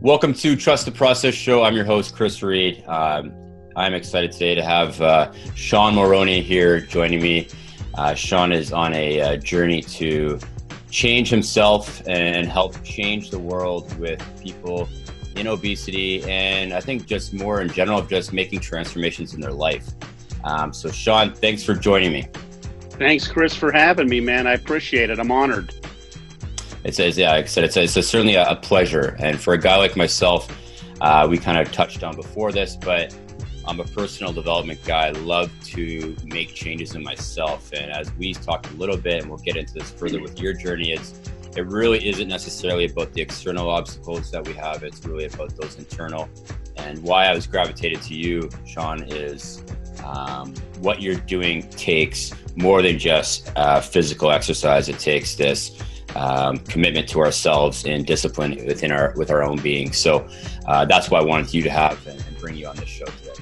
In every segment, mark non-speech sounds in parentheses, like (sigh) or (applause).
Welcome to Trust the Process Show. I'm your host, Chris Reed. Um, I'm excited today to have uh, Sean Mulroney here joining me. Uh, Sean is on a, a uh, journey to change himself and help change the world with people in obesity and I think just more in general of just making transformations in their life. Um, so, Sean, thanks for joining me. Thanks, Chris, for having me, man. I appreciate it. I'm honored. It says, yeah, like I said, it's, a, it's a, certainly a, a, pleasure. And for a guy like myself, uh, we kind of touched on before this, but I'm a personal development guy. I love to make changes in myself. And as we talked a little bit, and we'll get into this further with your journey, it's it really isn't necessarily about the external obstacles that we have. It's really about those internal. And why I was gravitated to you, Sean, is um, what you're doing takes more than just uh, physical exercise. It takes this um, commitment to ourselves and discipline within our with our own being. So uh, that's why I wanted you to have and, and bring you on this show today.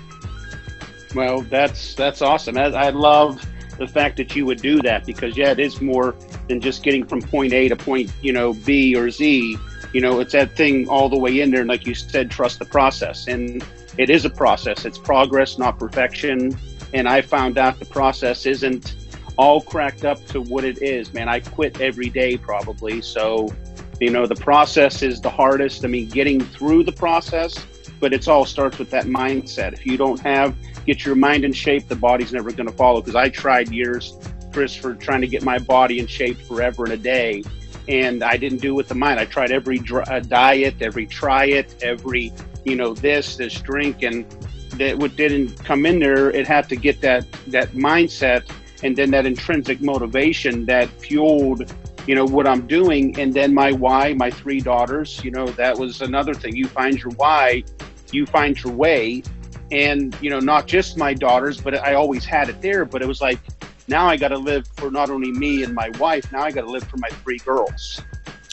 Well, that's that's awesome. I, I love the fact that you would do that because yeah, it is more than just getting from point A to point you know B or Z. You know, it's that thing all the way in there, and like you said, trust the process. And it is a process. It's progress, not perfection. And I found out the process isn't all cracked up to what it is. Man, I quit every day probably. So, you know, the process is the hardest. I mean, getting through the process, but it's all starts with that mindset. If you don't have get your mind in shape, the body's never going to follow. Because I tried years, Chris, for trying to get my body in shape forever and a day, and I didn't do it with the mind. I tried every dr- uh, diet, every try it, every you know this, this drink, and that what didn't come in there. It had to get that that mindset and then that intrinsic motivation that fueled you know what i'm doing. And then my why my three daughters you know that was another thing. You find your why you find your way. And you know not just my daughters but i always had it there. But it was like now i got to live for not only me and my wife now i got to live for my three girls.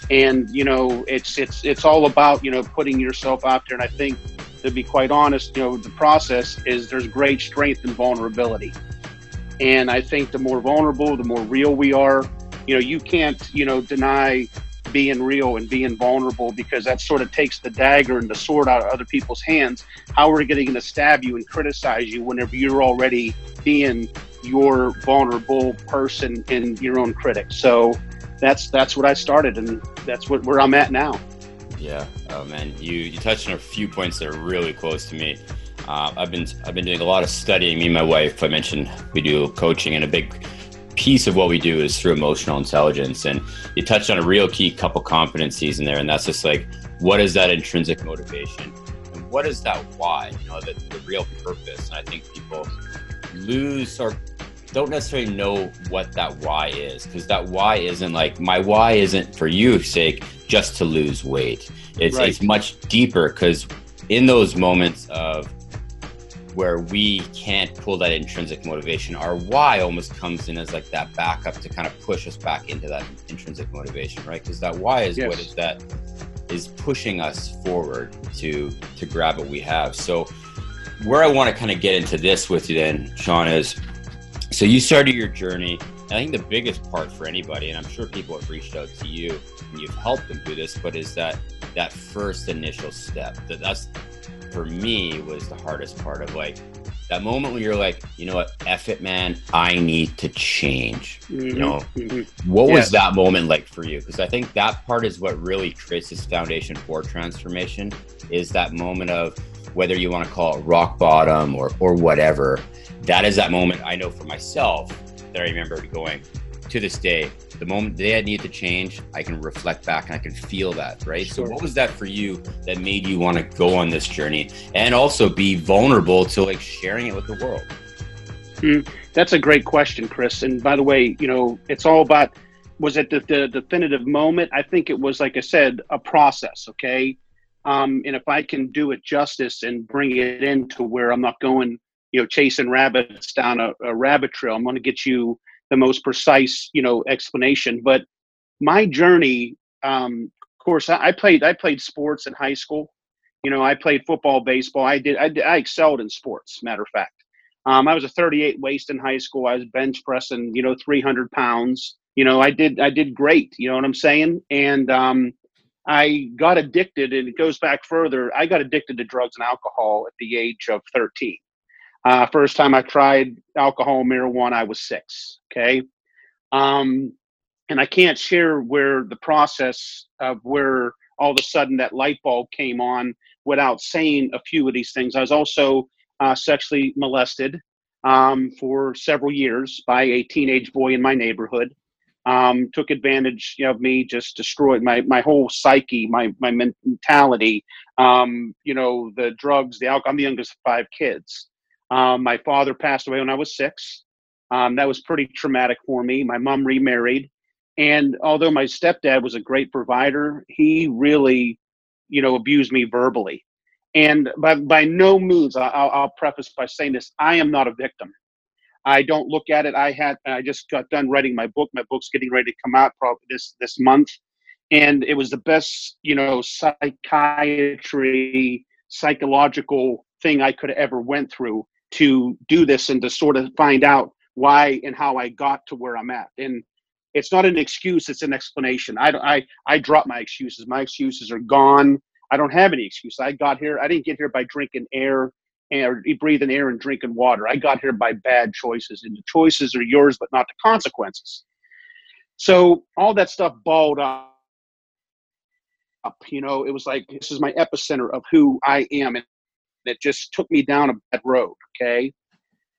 And you know it's it's it's all about you know putting yourself out there. And i think to be quite honest you know the process is there's great strength and vulnerability and i think the more vulnerable the more real we are you know you can't you know deny being real and being vulnerable because that sort of takes the dagger and the sword out of other people's hands. How are they going to stab you and criticize you whenever you're already being your vulnerable person and your own critic? So that's that's what I started, and that's what where I'm at now. Yeah. Oh man, you you touched on a few points that are really close to me. Uh, I've been I've been doing a lot of studying. Me and my wife. I mentioned we do coaching, and a big piece of what we do is through emotional intelligence. And you touched on a real key couple competencies in there, and that's just like, what is that intrinsic motivation? And what is that why? You know, the, the real purpose. And I think people lose or don't necessarily know what that why is because that why isn't like my why isn't for you sake just to lose weight. It's right. it's much deeper because in those moments of where we can't pull that intrinsic motivation. Our why almost comes in as like that backup to kind of push us back into that intrinsic motivation, right? Because that why is yes. what is that is pushing us forward to to grab what we have. So where I want to kind of get into this with you then, Sean, is so you started your journey. I think the biggest part for anybody, and I'm sure people have reached out to you and you've helped them do this, but is that that first initial step. That that's for me was the hardest part of like that moment when you're like, you know what, F it, man, I need to change. Mm-hmm. You know, mm-hmm. what yes. was that moment like for you? Because I think that part is what really creates this foundation for transformation is that moment of whether you want to call it rock bottom or, or whatever. That is that moment I know for myself that I remember going to this day, the moment they need to change, I can reflect back and I can feel that, right? Sure. So what was that for you that made you want to go on this journey and also be vulnerable to like sharing it with the world? Mm, that's a great question, Chris. And by the way, you know, it's all about was it the, the definitive moment? I think it was, like I said, a process. Okay. Um, and if I can do it justice and bring it into where I'm not going, you know, chasing rabbits down a, a rabbit trail, I'm going to get you the most precise, you know, explanation. But my journey, um, of course, I, I played I played sports in high school. You know, I played football, baseball. I did I, did, I excelled in sports. Matter of fact, um, I was a 38 waist in high school. I was bench pressing, you know, 300 pounds. You know, I did I did great. You know what I'm saying? And um, I got addicted, and it goes back further. I got addicted to drugs and alcohol at the age of 13. Uh, first time I tried alcohol and marijuana, I was six. Okay. Um, and I can't share where the process of where all of a sudden that light bulb came on without saying a few of these things. I was also uh, sexually molested um, for several years by a teenage boy in my neighborhood. Um, took advantage of me, just destroyed my, my whole psyche, my, my mentality, um, you know, the drugs, the alcohol. I'm the youngest of five kids. Um, my father passed away when I was six. Um, that was pretty traumatic for me. My mom remarried. And although my stepdad was a great provider, he really, you know, abused me verbally. And by, by no means, I'll, I'll preface by saying this I am not a victim. I don't look at it. I had I just got done writing my book. My book's getting ready to come out probably this this month, and it was the best you know psychiatry psychological thing I could ever went through to do this and to sort of find out why and how I got to where I'm at. And it's not an excuse; it's an explanation. I I I drop my excuses. My excuses are gone. I don't have any excuse. I got here. I didn't get here by drinking air and breathing air and drinking water. I got here by bad choices, and the choices are yours, but not the consequences. So all that stuff balled up. You know, it was like this is my epicenter of who I am, and it just took me down a bad road. Okay.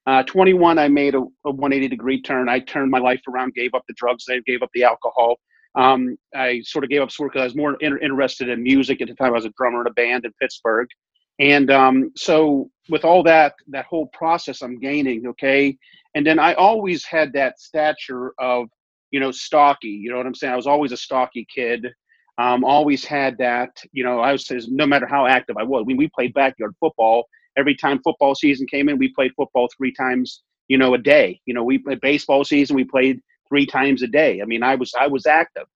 Uh, 21, I made a, a 180 degree turn. I turned my life around, gave up the drugs, I gave up the alcohol, um, I sort of gave up sport because I was more inter- interested in music at the time. I was a drummer in a band in Pittsburgh, and um, so with all that, that whole process, I'm gaining. Okay, and then I always had that stature of you know stocky. You know what I'm saying? I was always a stocky kid. Um, always had that. You know, I was no matter how active I was. When we played backyard football, every time football season came in, we played football three times. You know, a day. You know, we played baseball season. We played three times a day. I mean, I was I was active,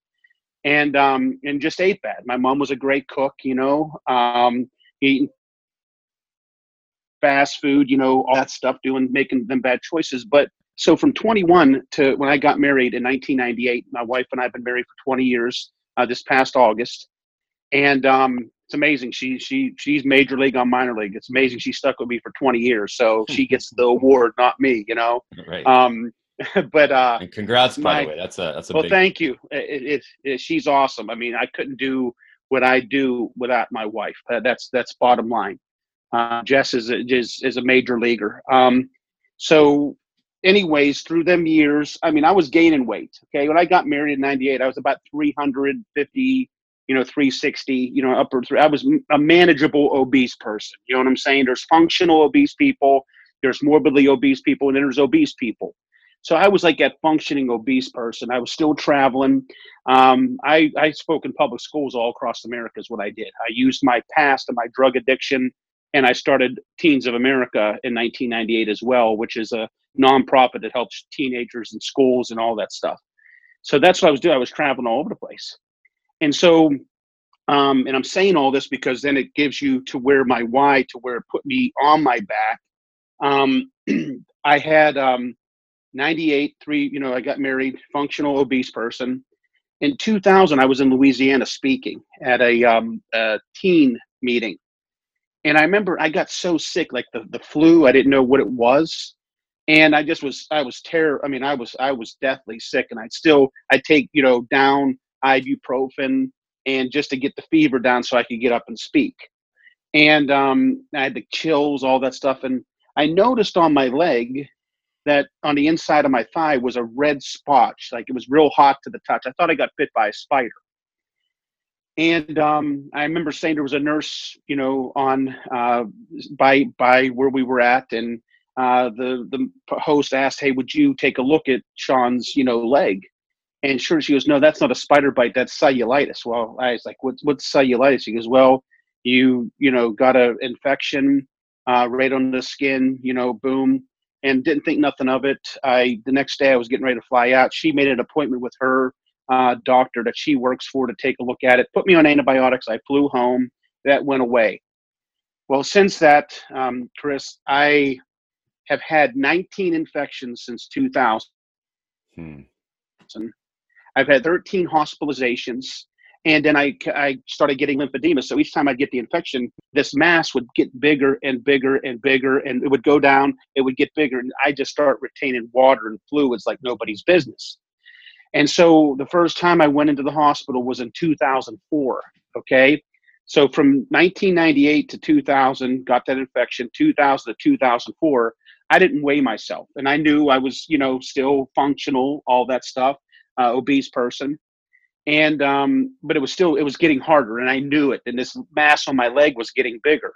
and um, and just ate bad. My mom was a great cook, you know, um, eating fast food, you know, all that stuff, doing making them bad choices. But so from 21 to when I got married in 1998, my wife and I have been married for 20 years. Uh, this past August, and um, it's amazing. She she she's major league on minor league. It's amazing. She stuck with me for 20 years, so (laughs) she gets the award, not me. You know. Right. Um, (laughs) but uh, and congrats, by my, the way. That's a that's a well. Big... Thank you. It, it, it, she's awesome. I mean, I couldn't do what I do without my wife. Uh, that's that's bottom line. Uh, Jess is a, is is a major leaguer. Um, so, anyways, through them years, I mean, I was gaining weight. Okay, when I got married in '98, I was about 350 you know 360 you know upper three i was a manageable obese person you know what i'm saying there's functional obese people there's morbidly obese people and then there's obese people so I was like that functioning obese person. I was still traveling. Um, I, I spoke in public schools all across America, is what I did. I used my past and my drug addiction, and I started Teens of America in 1998 as well, which is a nonprofit that helps teenagers in schools and all that stuff. So that's what I was doing. I was traveling all over the place. And so, um, and I'm saying all this because then it gives you to where my why, to where it put me on my back. Um, (clears throat) I had um, 98, three, you know, I got married, functional obese person. In 2000, I was in Louisiana speaking at a, um, a teen meeting. And I remember I got so sick, like the, the flu, I didn't know what it was. And I just was, I was terror. I mean, I was, I was deathly sick and I'd still, I'd take, you know, down ibuprofen and just to get the fever down so I could get up and speak. And um, I had the chills, all that stuff. And I noticed on my leg that on the inside of my thigh was a red spot, like it was real hot to the touch. I thought I got bit by a spider. And um, I remember saying there was a nurse, you know, on uh, by by where we were at, and uh, the the host asked, "Hey, would you take a look at Sean's, you know, leg?" And sure, she goes, "No, that's not a spider bite. That's cellulitis." Well, I was like, "What's what's cellulitis?" She goes, "Well, you you know got an infection uh, right on the skin. You know, boom." and didn't think nothing of it. I the next day I was getting ready to fly out. She made an appointment with her uh, doctor that she works for to take a look at it. Put me on antibiotics. I flew home. That went away. Well, since that, um, Chris, I have had 19 infections since 2000. Hmm. I've had 13 hospitalizations, And then I, I started getting lymphedema. So each time I'd get the infection, this mass would get bigger and bigger and bigger, and it would go down, it would get bigger. And I just start retaining water and fluids like nobody's business. And so the first time I went into the hospital was in 2004. Okay. So from 1998 to 2000, got that infection, 2000 to 2004. I didn't weigh myself, and I knew I was, you know, still functional, all that stuff, uh, obese person, and um, but it was still it was getting harder, and I knew it, and this mass on my leg was getting bigger,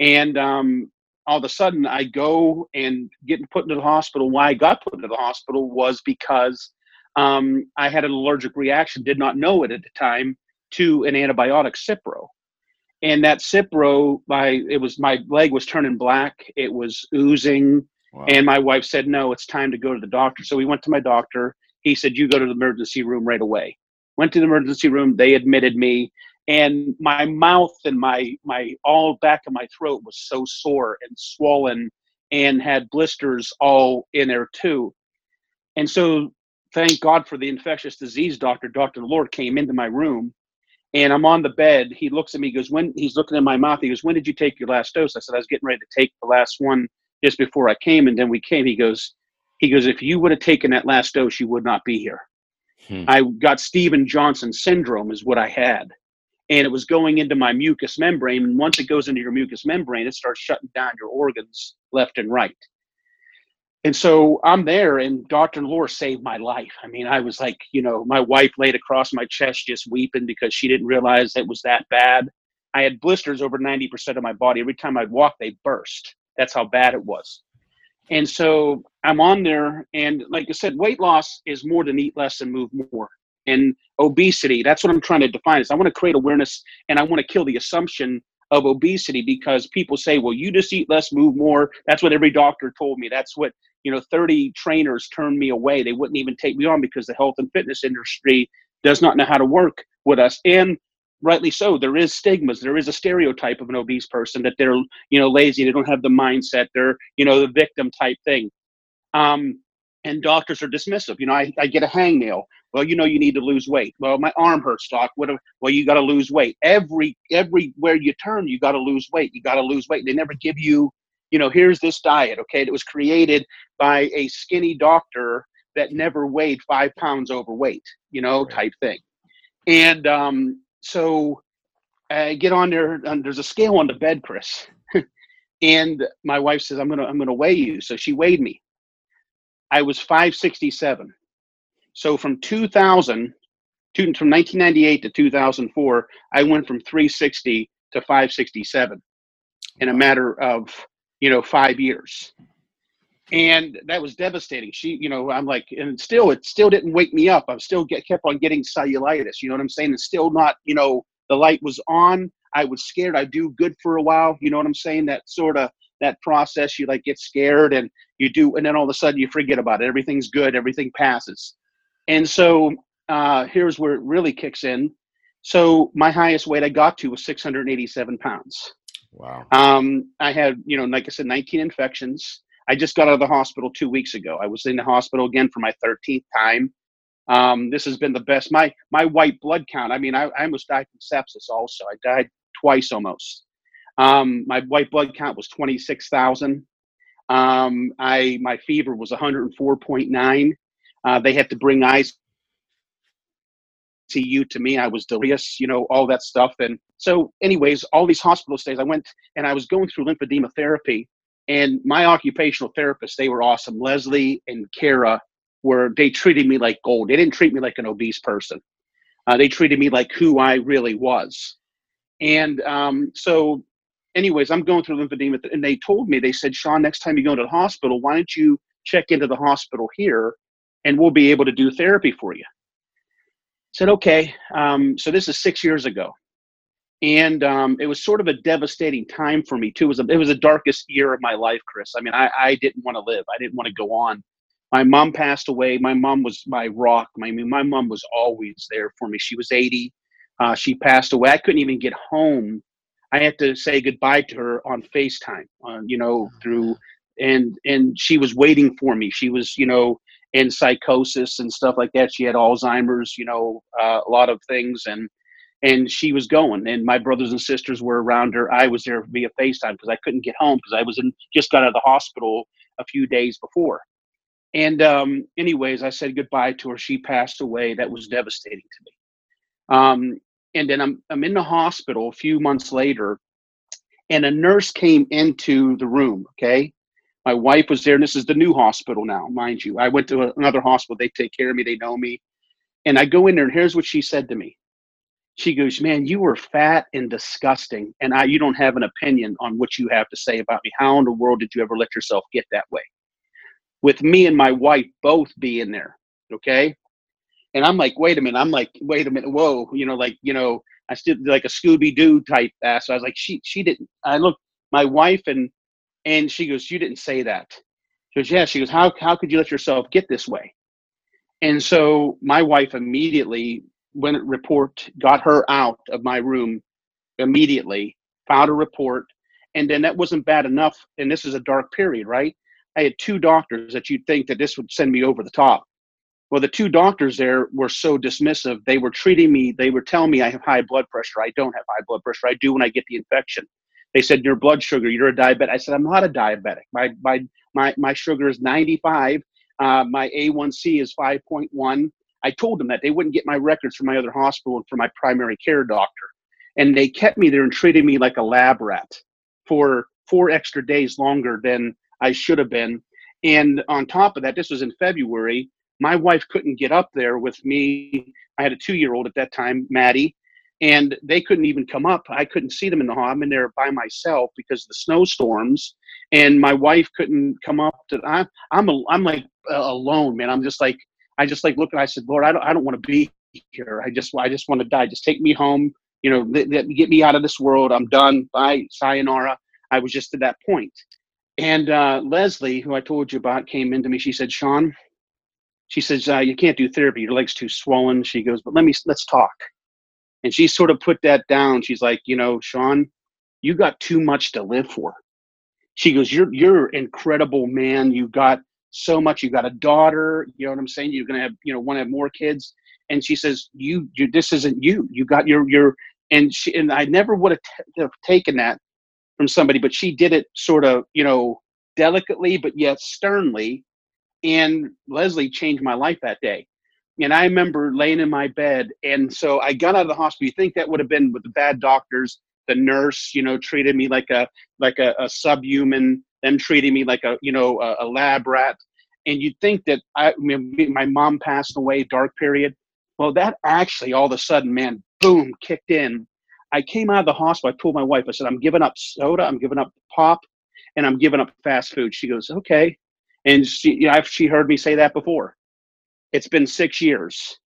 and um, all of a sudden I go and get put into the hospital. Why I got put into the hospital was because um, I had an allergic reaction, did not know it at the time, to an antibiotic, Cipro and that Cipro, my it was my leg was turning black. It was oozing, wow. and my wife said, "No, it's time to go to the doctor." So we went to my doctor. He said, "You go to the emergency room right away." Went to the emergency room. They admitted me, and my mouth and my my all back of my throat was so sore and swollen, and had blisters all in there too. And so, thank God for the infectious disease doctor, Doctor Lord, came into my room and I'm on the bed. He looks at me, he goes, When he's looking in my mouth, he goes, When did you take your last dose? I said, I was getting ready to take the last one just before I came. And then we came. He goes, he goes, if you would have taken that last dose, you would not be here. Hmm. I got Stevens-Johnson syndrome is what I had. And it was going into my mucous membrane. And once it goes into your mucous membrane, it starts shutting down your organs left and right. And so I'm there, and Dr. Lore saved my life. I mean, I was like, you know, my wife laid across my chest just weeping because she didn't realize it was that bad. I had blisters over 90% of my body. Every time I'd walk, they burst. That's how bad it was. And so I'm on there, and like I said, weight loss is more than eat less and move more. And obesity, that's what I'm trying to define. Is I want to create awareness, and I want to kill the assumption of obesity because people say, well, you just eat less, move more. That's what every doctor told me. That's what, you know, 30 trainers turned me away. They wouldn't even take me on because the health and fitness industry does not know how to work with us. And rightly so, there is stigmas. There is a stereotype of an obese person that they're, you know, lazy. They don't have the mindset. They're, you know, the victim type thing. Um, and doctors are dismissive. You know, I, I get a hangnail. Well, you know, you need to lose weight. Well, my arm hurts, doc. What? Well, you got to lose weight. Every everywhere you turn, you got to lose weight. You got to lose weight. They never give you, you know, here's this diet. Okay, it was created by a skinny doctor that never weighed five pounds overweight. You know, type thing. And um, so I get on there. And there's a scale on the bed, Chris. (laughs) and my wife says, "I'm gonna I'm gonna weigh you." So she weighed me. I was 567. So from 2000 to, from 1998 to 2004, I went from 360 to 567 in a matter of you know five years, and that was devastating. She, you know, I'm like, and still, it still didn't wake me up. I'm still get kept on getting cellulitis. You know what I'm saying? It's still not, you know, the light was on. I was scared. I do good for a while. You know what I'm saying? That sort of that process. You like get scared and you do, and then all of a sudden you forget about it. Everything's good. Everything passes. And so uh, here's where it really kicks in. So my highest weight I got to was 687 pounds. Wow. Um, I had, you know, like I said, 19 infections. I just got out of the hospital two weeks ago. I was in the hospital again for my 13th time. Um, this has been the best. My my white blood count. I mean, I, I almost died from sepsis. Also, I died twice almost. Um, my white blood count was 26,000. Um, I my fever was 104.9. Uh, they had to bring ICU to you to me. I was delirious, you know, all that stuff. And so, anyways, all these hospital stays, I went and I was going through lymphedema therapy. And my occupational therapists, they were awesome. Leslie and Kara were, they treated me like gold. They didn't treat me like an obese person. Uh, they treated me like who I really was. And um, so, anyways, I'm going through lymphedema, and they told me, they said, Sean, next time you go to the hospital, why don't you check into the hospital here and we'll be able to do therapy for you. I said, okay. Um, so this is six years ago. And um, it was sort of a devastating time for me too. It was, a, it was the darkest year of my life, Chris. I mean, I, I didn't want to live. I didn't want to go on. My mom passed away. My mom was my rock. I mean, my mom was always there for me. She was 80. Uh, she passed away. I couldn't even get home. I had to say goodbye to her on FaceTime, uh, you know, through and and she was waiting for me. She was, you know, in psychosis and stuff like that. She had Alzheimer's, you know, uh, a lot of things, and and she was going. And my brothers and sisters were around her. I was there via FaceTime because I couldn't get home because I was in just got out of the hospital a few days before. And um, anyways, I said goodbye to her. She passed away. That was devastating to me. Um, and then I'm I'm in the hospital a few months later, and a nurse came into the room. Okay, my wife was there, and this is the new hospital now, mind you. I went to another hospital. They take care of me. They know me. And I go in there, and here's what she said to me. She goes, "Man, you were fat and disgusting, and I you don't have an opinion on what you have to say about me. How in the world did you ever let yourself get that way?" With me and my wife both being there, okay. And I'm like, wait a minute. I'm like, wait a minute. Whoa, you know, like you know, I still like a Scooby Doo type ass. So I was like, she she didn't. I looked my wife and and she goes, You didn't say that. She goes, Yeah. She goes, How how could you let yourself get this way? And so my wife immediately went a report, got her out of my room immediately, filed a report, and then that wasn't bad enough. And this is a dark period, right? I had two doctors that you'd think that this would send me over the top. Well, the two doctors there were so dismissive. They were treating me, they were telling me I have high blood pressure. I don't have high blood pressure. I do when I get the infection. They said your blood sugar, you're a diabetic. I said I'm not a diabetic. My my my my sugar is 95. Uh, my A1C is 5.1. I told them that they wouldn't get my records from my other hospital and from my primary care doctor, and they kept me there and treated me like a lab rat for four extra days longer than I should have been. And on top of that, this was in February. My wife couldn't get up there with me. I had a two-year-old at that time, Maddie, and they couldn't even come up. I couldn't see them in the hall. I'm in there by myself because of the snowstorms, and my wife couldn't come up. To I, I'm a, I'm like uh, alone, man. I'm just like I just like looking. I said, Lord, I don't I don't want to be here. I just I just want to die. Just take me home. You know, th- th- get me out of this world. I'm done. Bye, sayonara. I was just at that point. And uh, Leslie, who I told you about, came into me. She said, Sean, she says, uh, you can't do therapy. Your leg's too swollen. She goes, but let me let's talk. And she sort of put that down. She's like, you know, Sean, you got too much to live for. She goes, you're you're incredible man. You got so much. You got a daughter. You know what I'm saying? You're gonna have, you know, want to have more kids. And she says, you, you, this isn't you. You got your your. And she and I never would have, t- have taken that from somebody, but she did it sort of, you know, delicately, but yet sternly. And Leslie changed my life that day and I remember laying in my bed, and so I got out of the hospital. You think that would have been with the bad doctors? The nurse, you know, treated me like a like a, a subhuman. Them treating me like a you know a, a lab rat. And you'd think that I, my mom passed away, dark period. Well, that actually all of a sudden, man, boom, kicked in. I came out of the hospital. I told my wife, I said, I'm giving up soda, I'm giving up pop, and I'm giving up fast food. She goes, okay. And she, you know, she heard me say that before it's been six years.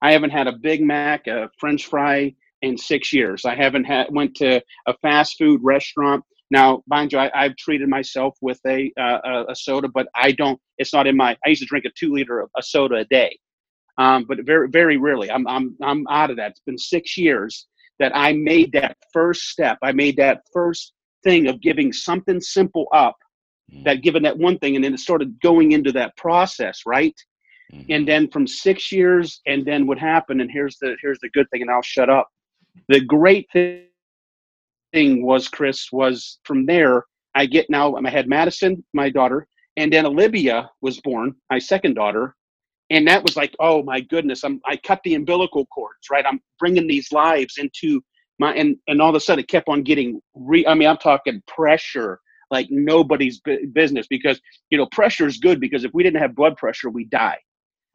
I haven't had a Big Mac, a French fry in six years. I haven't had went to a fast food restaurant. Now, mind you, I, have treated myself with a, uh, a soda, but I don't. It's not in my. I used to drink a two liter of a soda a day, um, but very very rarely. I'm I'm I'm out of that. It's been six years that I made that first step. I made that first thing of giving something simple up, mm. that given that one thing, and then it started going into that process, right? Mm-hmm. And then from six years, and then what happened? And here's the here's the good thing, and I'll shut up. The great thing was Chris was from there. I get now. I had Madison, my daughter, and then Olivia was born, my second daughter, and that was like, oh my goodness! I'm I cut the umbilical cords, right? I'm bringing these lives into my and and all of a sudden it kept on getting re. I mean, I'm talking pressure like nobody's business because you know pressure is good because if we didn't have blood pressure, we die.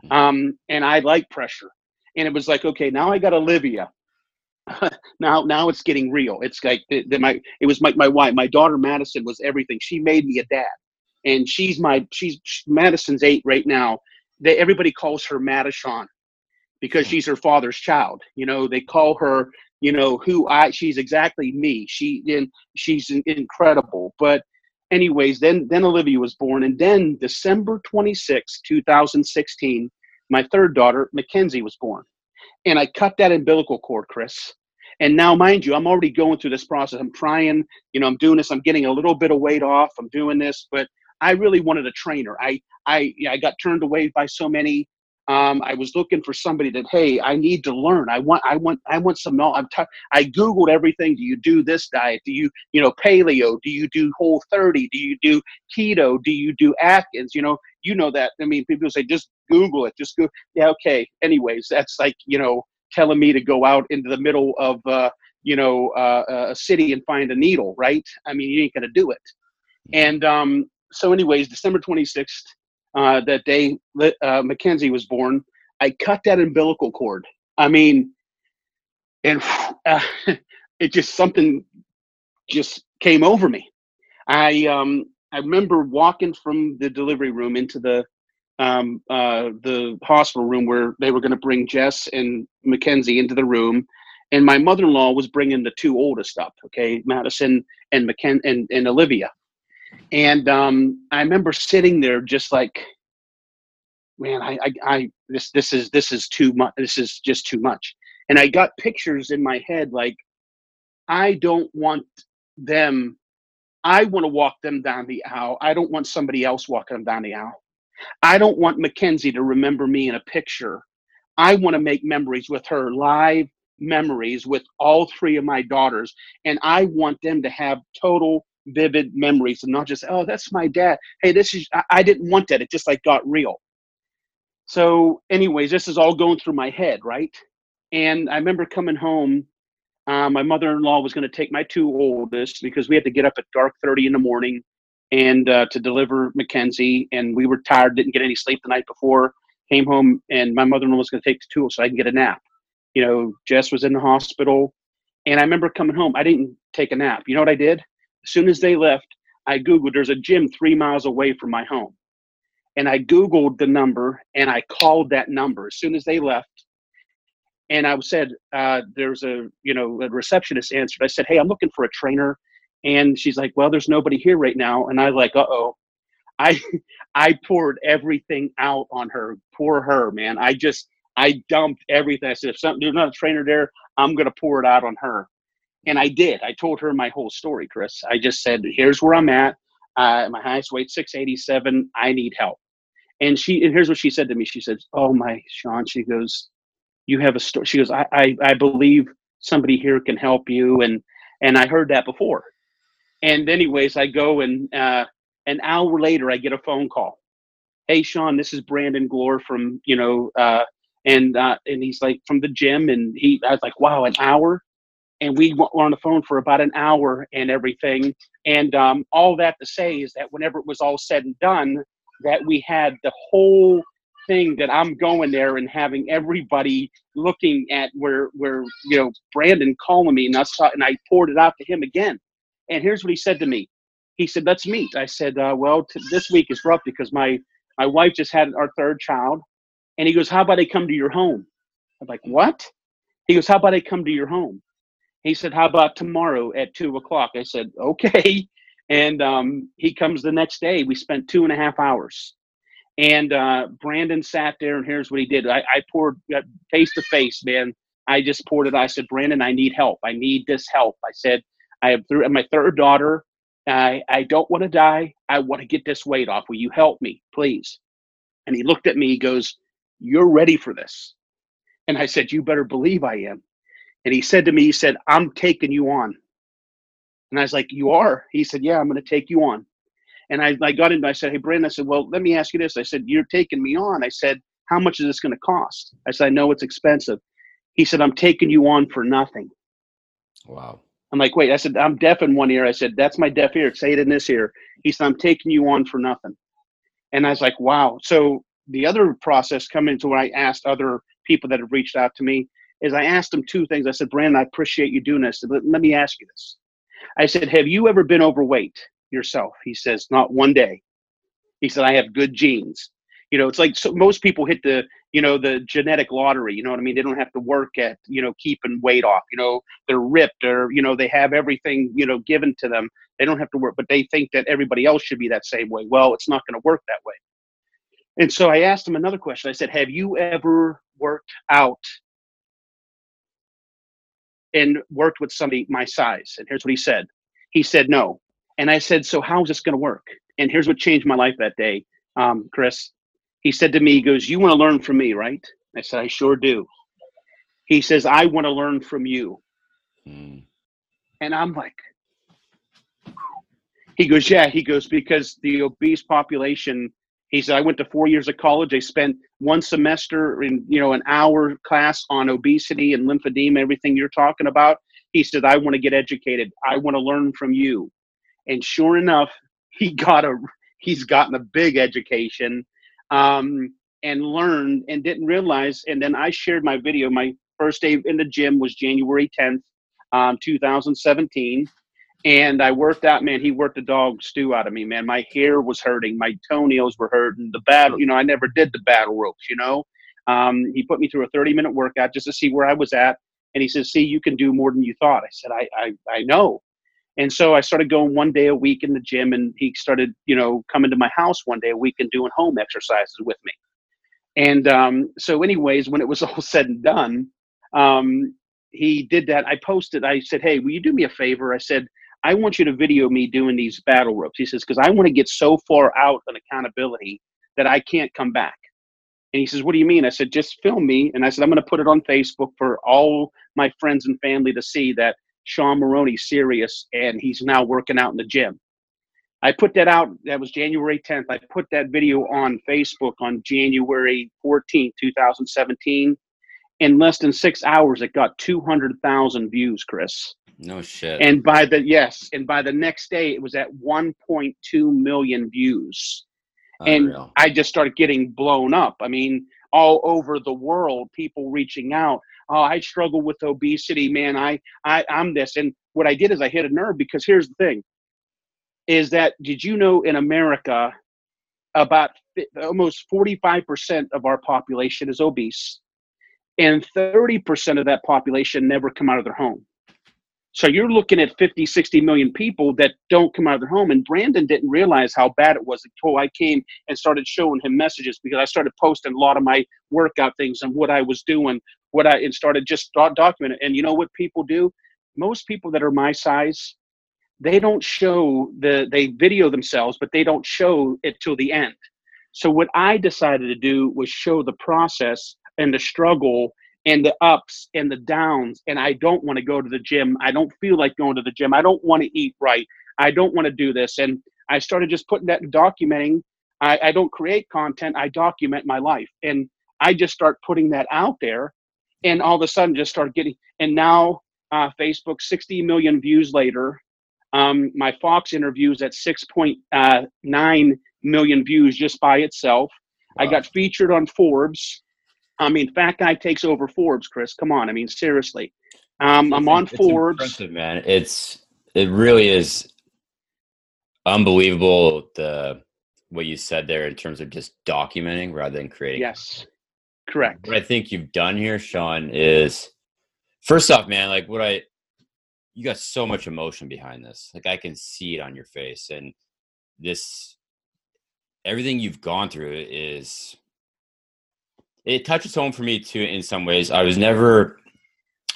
Mm-hmm. Um, and I like pressure. And it was like, okay, now I got Olivia. (laughs) now, now it's getting real. It's like the, the, my, it was my, my wife, my daughter Madison was everything. She made me a dad, and she's my, she's Madison's eight right now. They, everybody calls her Madison because she's her father's child. You know, they call her, you know, who I. She's exactly me. She and she's incredible. But anyways, then then Olivia was born, and then December 26, 2016, my third daughter, Mackenzie, was born. And I cut that umbilical cord, Chris. And now, mind you, I'm already going through this process. I'm trying, you know, I'm doing this. I'm getting a little bit of weight off. I'm doing this, but I really wanted a trainer. I I I got turned away by so many. Um, I was looking for somebody that, hey, I need to learn. I want, I want, I want some knowledge. I'm t- I googled everything. Do you do this diet? Do you, you know, paleo? Do you do Whole 30? Do you do keto? Do you do Atkins? You know, you know that. I mean, people say just Google it. Just go. Yeah, okay. Anyways, that's like you know telling me to go out into the middle of uh, you know uh, a city and find a needle, right? I mean, you ain't gonna do it. And um, so, anyways, December 26th, uh, that day uh, Mackenzie was born, I cut that umbilical cord. I mean, and uh, (laughs) it just something just came over me. I um I remember walking from the delivery room into the um uh the hospital room where they were going to bring Jess and Mackenzie into the room, and my mother-in-law was bringing the two oldest up. Okay, Madison and McKen and, and Olivia, and um, I remember sitting there just like, man, I, I, I, this, this is, this is too much. This is just too much. And I got pictures in my head like, I don't want them. I want to walk them down the aisle. I don't want somebody else walking them down the aisle. I don't want Mackenzie to remember me in a picture. I want to make memories with her, live memories with all three of my daughters. And I want them to have total vivid memories and not just oh that's my dad. Hey this is I, I, didn't want that. It just like got real. So anyways this is all going through my head right? And i remember coming home uh, my mother-in-law was going to take my two oldest because we had to get up at dark 30 in the morning and uh, to deliver mackenzie and we were tired didn't get any sleep the night before. Came home and my mother-in-law was going to take the two so i can get a nap. You know jess was in the hospital and i remember coming home i didn't take a nap. You know what i did as soon as they left, I Googled, there's a gym three miles away from my home. And I Googled the number and I called that number as soon as they left. And I said, uh, there's a, you know, a receptionist answered. I said, hey, I'm looking for a trainer. And she's like, well, there's nobody here right now. And I like, uh-oh. I, (laughs) I poured everything out on her. Poor her, man. I just, I dumped everything. I said, if something, there's not a trainer there, I'm going to pour it out on her. And I did. I told her my whole story, Chris. I just said, here's where I'm at. Uh, my highest weight, 687. I need help. And she, and here's what she said to me. She said, oh my, Sean, she goes, you have a story. She goes, I, I, I believe somebody here can help you. And, and I heard that before. And anyways, I go and, uh, an hour later, I get a phone call. Hey, Sean, this is Brandon Glore from, you know, uh, and, uh, and he's like from the gym. And he, I was like, wow, an hour and we were on the phone for about an hour and everything. And um, all that to say is that whenever it was all said and done, that we had the whole thing that I'm going there and having everybody looking at where where you know Brandon calling me and saw, and I poured it out to him again. And here's what he said to me. He said, "Let's meet." I said, uh, "Well, t- this week is rough because my my wife just had our third child." And he goes, "How about I come to your home?" I'm like, "What?" He goes, "How about I come to your home?" He said, How about tomorrow at two o'clock? I said, Okay. (laughs) And um, he comes the next day. We spent two and a half hours. And uh, Brandon sat there, and here's what he did. I, I poured face to face, man. I just poured it. I said, Brandon, I need help. I need this help. I said, I have th- my third daughter. I, I don't want to die. I want to get this weight off. Will you help me, please? And he looked at me. He goes, You're ready for this. And I said, You better believe I am. And he said to me, he said, I'm taking you on. And I was like, You are? He said, Yeah, I'm going to take you on. And I, I got in, I said, Hey, Brandon, I said, Well, let me ask you this. I said, You're taking me on. I said, How much is this going to cost? I said, I know it's expensive. He said, I'm taking you on for nothing. Wow. I'm like, Wait, I said, I'm deaf in one ear. I said, That's my deaf ear. Say it in this ear. He said, I'm taking you on for nothing. And I was like, Wow. So the other process coming to when I asked other people that have reached out to me, is I asked him two things. I said, Brandon, I appreciate you doing this. Let, let me ask you this. I said, Have you ever been overweight yourself? He says, Not one day. He said, I have good genes. You know, it's like so most people hit the, you know, the genetic lottery. You know what I mean? They don't have to work at, you know, keeping weight off. You know, they're ripped or, you know, they have everything, you know, given to them. They don't have to work, but they think that everybody else should be that same way. Well, it's not going to work that way. And so I asked him another question. I said, Have you ever worked out and worked with somebody my size. And here's what he said. He said, no. And I said, so how's this going to work? And here's what changed my life that day, um, Chris. He said to me, he goes, You want to learn from me, right? I said, I sure do. He says, I want to learn from you. Mm. And I'm like, he goes, Yeah. He goes, Because the obese population, he said, I went to four years of college. I spent one semester in, you know, an hour class on obesity and lymphedema, everything you're talking about. He said, I want to get educated. I want to learn from you. And sure enough, (laughs) he got a he's gotten a big education um, and learned and didn't realize. And then I shared my video. My first day in the gym was January 10th, um, 2017. And I worked out, man. He worked the dog stew out of me, man. My hair was hurting, my toenails were hurting. The battle, you know, I never did the battle ropes, you know. Um, he put me through a 30 minute workout just to see where I was at. And he says, See, you can do more than you thought. I said, I, I, I know. And so I started going one day a week in the gym, and he started, you know, coming to my house one day a week and doing home exercises with me. And um, so, anyways, when it was (laughs) all said and done, um, he did that. I posted, I said, Hey, will you do me a favor? I said, I want you to video me doing these battle ropes. He says, Because I want to get so far out on accountability that I can't come back. And he says, What do you mean? I said, Just film me. And I said, I'm going to put it on Facebook for all my friends and family to see that Sean Mulroney's serious and he's now working out in the gym. I put that out. That was January 10th. I put that video on Facebook on January 14th, 2017. In less than six hours, it got 200,000 views, Chris. No shit. And by the, yes, and by the next day, it was at 1.2 million views. Unreal. And I just started getting blown up. I mean, all over the world, people reaching out. Oh, I struggle with obesity, man. I, I, I'm this. And what I did is I hit a nerve because here's the thing: is that did you know in America, about almost 45% of our population is obese, and 30% of that population never come out of their home. So you're looking at 50, 60 million people that don't come out of their home. And Brandon didn't realize how bad it was until I came and started showing him messages because I started posting a lot of my workout things and what I was doing, what I and started just documenting. And you know what people do? Most people that are my size, they don't show the they video themselves, but they don't show it till the end. So what I decided to do was show the process and the struggle and the ups and the downs. And I don't want to go to the gym. I don't feel like going to the gym. I don't want to eat right. I don't want to do this. And I started just putting that documenting. I, I don't create content, I document my life. And I just start putting that out there. And all of a sudden, just start getting, and now uh, Facebook, 60 million views later. Um, my Fox interviews at 6.9 uh, views just by itself. Wow. I got featured on Forbes. I mean, Fat Guy takes over Forbes, Chris. Come on. I mean, seriously. Um, I'm on it's Forbes. Impressive, man. It's it really is unbelievable the what you said there in terms of just documenting rather than creating. Yes, correct. What I think you've done here, Sean, is first off, man. Like what I, you got so much emotion behind this. Like I can see it on your face, and this everything you've gone through is it touches home for me too in some ways. I was never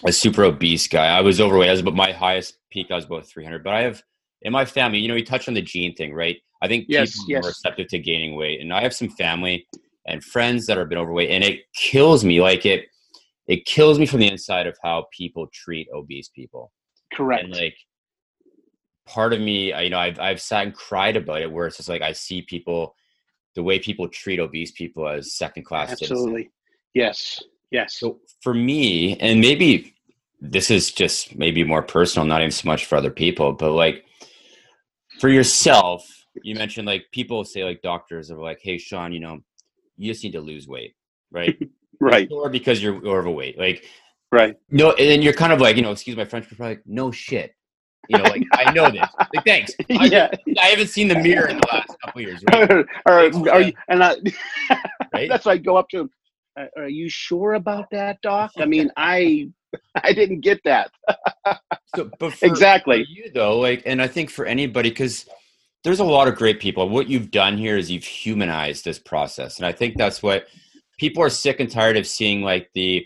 a super obese guy. I was overweight. I was about my highest peak. I was about 300. But I have in my family, you know, you touch on the gene thing, right? I think yes, people yes. are receptive to gaining weight, and I have some family and friends that have been overweight, and it kills me. Like it, it kills me from the inside of how people treat obese people. Correct. And like part of me, you know, I've I've sat and cried about it, where it's just like I see people the way people treat obese people as second class absolutely. Yes yes. So for me and maybe this is just maybe more personal not even so much for other people but like for yourself you mentioned like people say like doctors are like hey sean you know you just need to lose weight right? (laughs) Right. Or because you're overweight like right. no and you're kind of like you know excuse my french but like no shit you know, like I know this. Like, thanks. (laughs) I, yeah. I haven't seen the mirror in the last couple years. Right? (laughs) or, are you, and I, right? (laughs) that's why I go up to him. Are you sure about that, Doc? I mean, I, I didn't get that. so, but for, exactly for you though, like, and I think for anybody, because there's a lot of great people. What you've done here is you've humanized this process, and I think that's what people are sick and tired of seeing, like the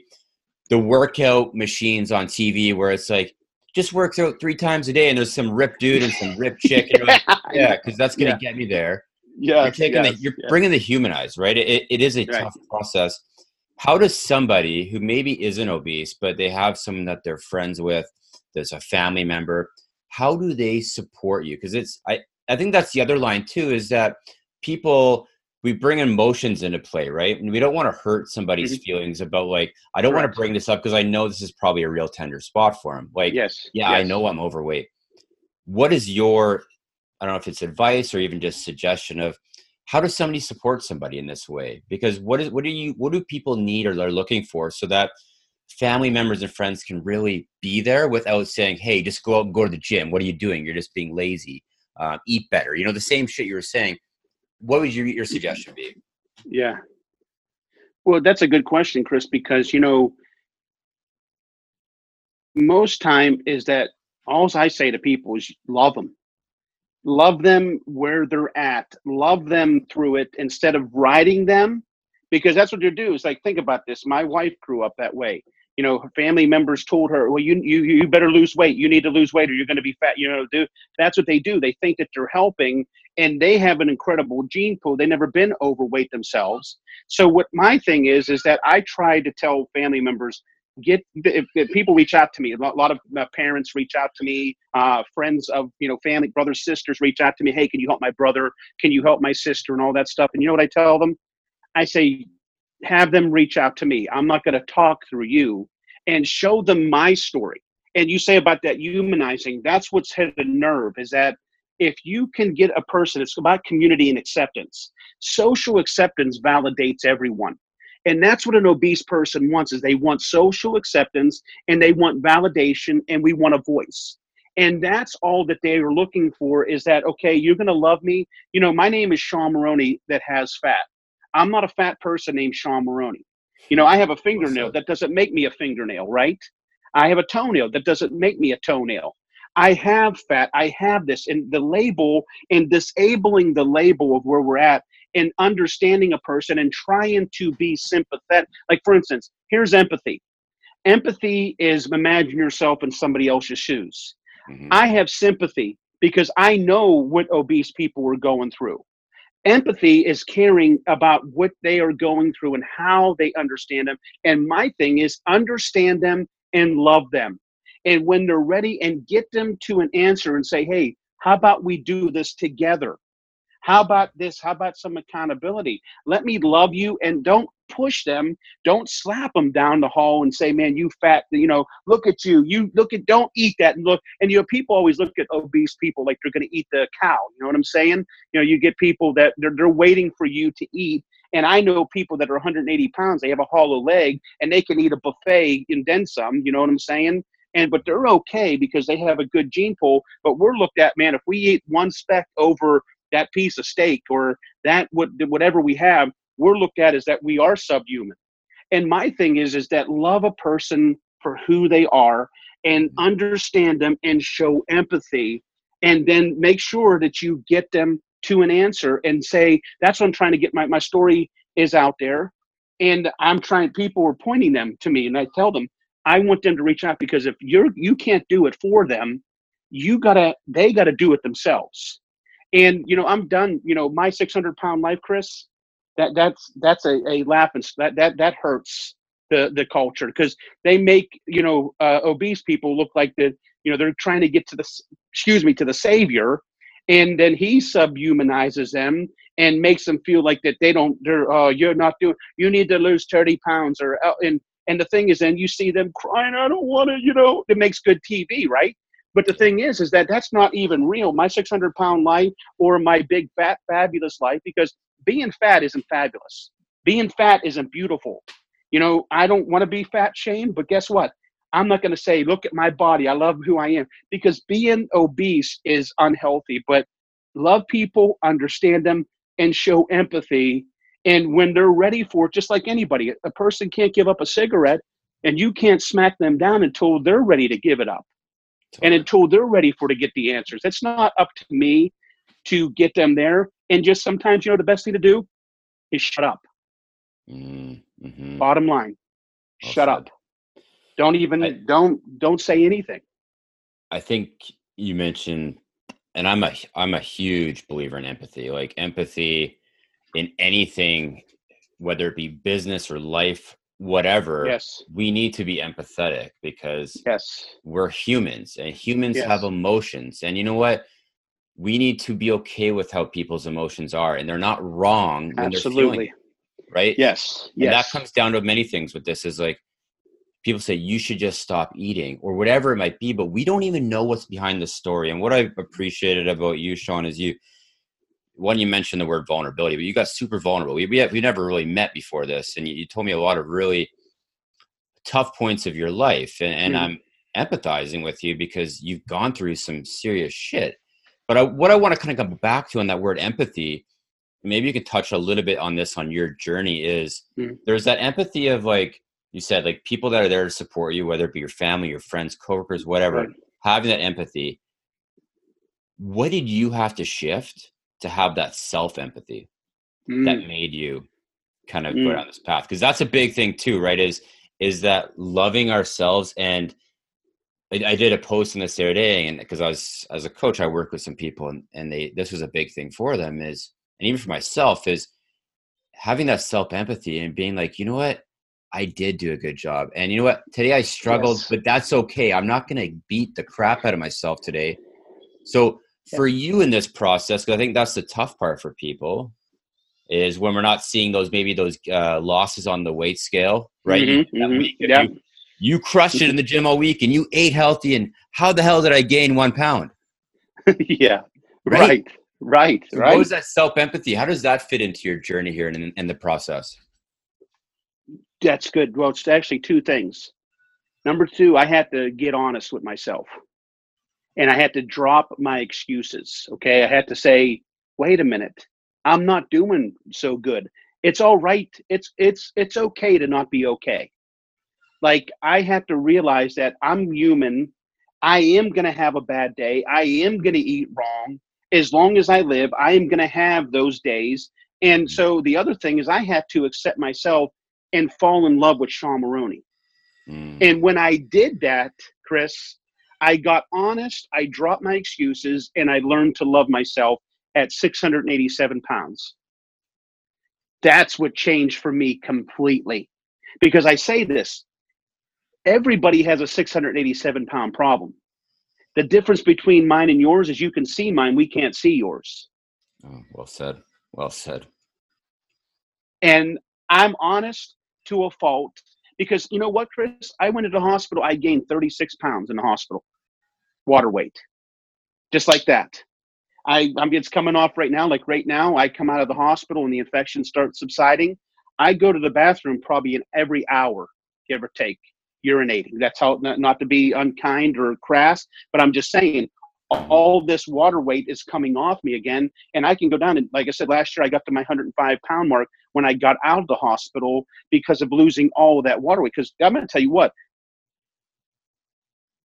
the workout machines on TV, where it's like just works out three times a day, and there's some ripped dude and some ripped chick. And like, (laughs) yeah, because that's gonna Yeah. get me there. Yeah, you're taking the, you're bringing the humanized, right? It, it is a Right. tough process. How does somebody who maybe isn't obese, but they have someone that they're friends with, there's a family member, how do they support you? Because it's I I think that's the other line too is that people we bring emotions into play, right? And we don't want to hurt somebody's feelings about like I don't want to bring this up because I know this is probably a real tender spot for him. Like yes, yeah, I know I'm overweight. What is your, I don't know if it's advice or even just suggestion of how does somebody support somebody in this way? Because what is, what do you, what do people need or they're looking for so that family members and friends can really be there without saying, hey, just go out and go to the gym. What are you doing? You're just being lazy. Uh, eat better. You know, the same shit you were saying. What would your, your suggestion be? Yeah. Well, that's a good question, Chris, because you know, most time is that all I say to people is love them. Love them where they're at. Love them through it instead of riding them, because that's what you do. Is like think about this. My wife grew up that way. You know, her family members told her, "Well, you you you better lose weight. You need to lose weight, or you're going to be fat." You know, do that's what they do. They think that they're helping, and they have an incredible gene pool. They've never been overweight themselves. So what my thing is is that I try to tell family members get if, if people reach out to me a lot, of uh, parents reach out to me uh, friends of you know family brothers sisters reach out to me hey can you help my brother can you help my sister and all that stuff and you know what i tell them i say have them reach out to me. I'm not going to talk through you and show them my story. And you say about that humanizing that's what's hit the nerve is that if you can get a person it's about community and acceptance. Social acceptance validates everyone. And that's what an obese person wants is they want social acceptance and they want validation and we want a voice. And that's all that they are looking for is that okay you're going to love me. You know my name is sean Mulroney that has fat i'm not a fat person named sean Mulroney you know i have a fingernail that doesn't make me a fingernail right i have a toenail that doesn't make me a toenail i have fat i have this and the label and disabling the label of where we're at and understanding a person and trying to be sympathetic. Like, for instance, here's empathy. Empathy is imagine yourself in somebody else's shoes. Mhm. I have sympathy because I know what obese people are going through. Empathy is caring about what they are going through and how they understand them. And my thing is understand them and love them. And when they're ready, and get them to an answer and say, hey, how about we do this together? How about this? How about some accountability? Let me love you and don't push them. Don't slap them down the hall and say, man, you fat, you know, look at you. You look at, don't eat that. And look, and you know, people always look at obese people like they're going to eat the cow. You know what I'm saying? You know, you get people that they're, they're waiting for you to eat. And I know people that are 180 pounds, they have a hollow leg and they can eat a buffet and then some. You know what I'm saying? And but they're okay because they have a good gene pool. But we're looked at, man, if we eat one speck over that piece of steak or that what whatever we have, we're looked at as that we are subhuman. And my thing is is that love a person for who they are and mm-hmm. understand them and show empathy and then make sure that you get them to an answer and say that's what I'm trying to get my my story is out there. And I'm trying people are pointing them to me and I tell them I want them to reach out because if you're you can't do it for them you gotta they gotta do it themselves and you know i'm done you know my 600 pound life chris that that's that's a, a laugh and that that that hurts the the culture because they make you know uh, obese people look like the you know they're trying to get to the excuse me to the savior and then he subhumanizes them and makes them feel like that they don't they're uh you're not doing you need to lose 30 pounds or uh, and and the thing is then you see them crying i don't want to you know it makes good tv right but the thing is is that that's not even real. My 600 pound life or my big fat fabulous life because being fat isn't fabulous. Being fat isn't beautiful. You know i don't want to be fat shamed but guess what? I'm not going to say look at my body. I love who i am. Because being obese is unhealthy but love people understand them and show empathy. And when they're ready for it just like anybody a person can't give up a cigarette and you can't smack them down until they're ready to give it up and until they're ready for to get the answers. It's not up to me to get them there. And just sometimes, you know, the best thing to do is shut up. Mm-hmm. Bottom line, Well shut said. up. Don't even I- don't don't say anything. I think you mentioned, and I'm a I'm a huge believer in empathy. Like empathy in anything, whether it be business or life, whatever. Yes. We need to be empathetic because yes, we're humans, and humans Yes. have emotions. And you know what? We need to be okay with how people's emotions are, and they're not wrong absolutely. it, right? Yes, And yes. that comes down to many things with this is like people say you should just stop eating or whatever it might be, but we don't even know what's behind the story. And what I appreciated about you, Sean, is you one, you mentioned the word vulnerability, but you got super vulnerable. We we, have, we never really met before this, and you, you told me a lot of really tough points of your life, and, and Mhm. I'm empathizing with you because you've gone through some serious shit. But I, what I want to kind of come back to on that word empathy, maybe you could touch a little bit on this on your journey. Is Mhm. there's that empathy of like you said, like people that are there to support you, whether it be your family, your friends, coworkers, whatever, Right. having that empathy. What did you have to shift to have that self empathy Mm, that made you kind of go Mm. down this path? Because that's a big thing too, right? Is is that loving ourselves and I, I did a post on this the other day, and because I was as a coach, I work with some people, and, and they this was a big thing for them is, and even for myself is having that self empathy and being like, you know what, I did do a good job, and you know what, today I struggled, Yes. but that's okay. I'm not going to beat the crap out of myself today. So for you in this process, because I think that's the tough part for people, is when we're not seeing those maybe those uh, losses on the weight scale, right? You- Mhm, that mhm, week yeah. you- you crushed it in the gym all week and you ate healthy and how the hell did i gain one pound (laughs) yeah. Right? Right. Right. Right. what was that self-empathy how does that fit into your journey here in, in the process That's good. Well, it's actually two things. Number two, I had to get honest with myself. And I had to drop my excuses. Okay. I had to say, wait a minute, I'm not doing so good. It's all right. It's it's it's okay to not be okay. Like I had to realize that I'm human. I am gonna have a bad day. I am gonna eat wrong. As long as I live, I am gonna have those days. And so the other thing is I had to accept myself and fall in love with Sean Mulroney. Mm, And when I did that, Chris, I got honest, I dropped my excuses, and I learned to love myself at 687 pounds. That's what changed for me completely. Because I say this everybody has a 687 pound problem. The difference between mine and yours is you can see mine, we can't see yours. oh, well said well said And I'm honest to a fault because you know what, Chris? I went into the hospital, I gained 36 pounds in the hospital, water weight, just like that. I, I'm it's coming off right now. Like right now, I come out of the hospital and the infection starts subsiding. I go to the bathroom probably in every hour, give or take, urinating. That's how not, not to be unkind or crass, but I'm just saying all this water weight is coming off me again, and I can go down. And like I said, last year I got to my 105 pound mark when I got out of the hospital because of losing all of that water weight. Because I'm going to tell you what,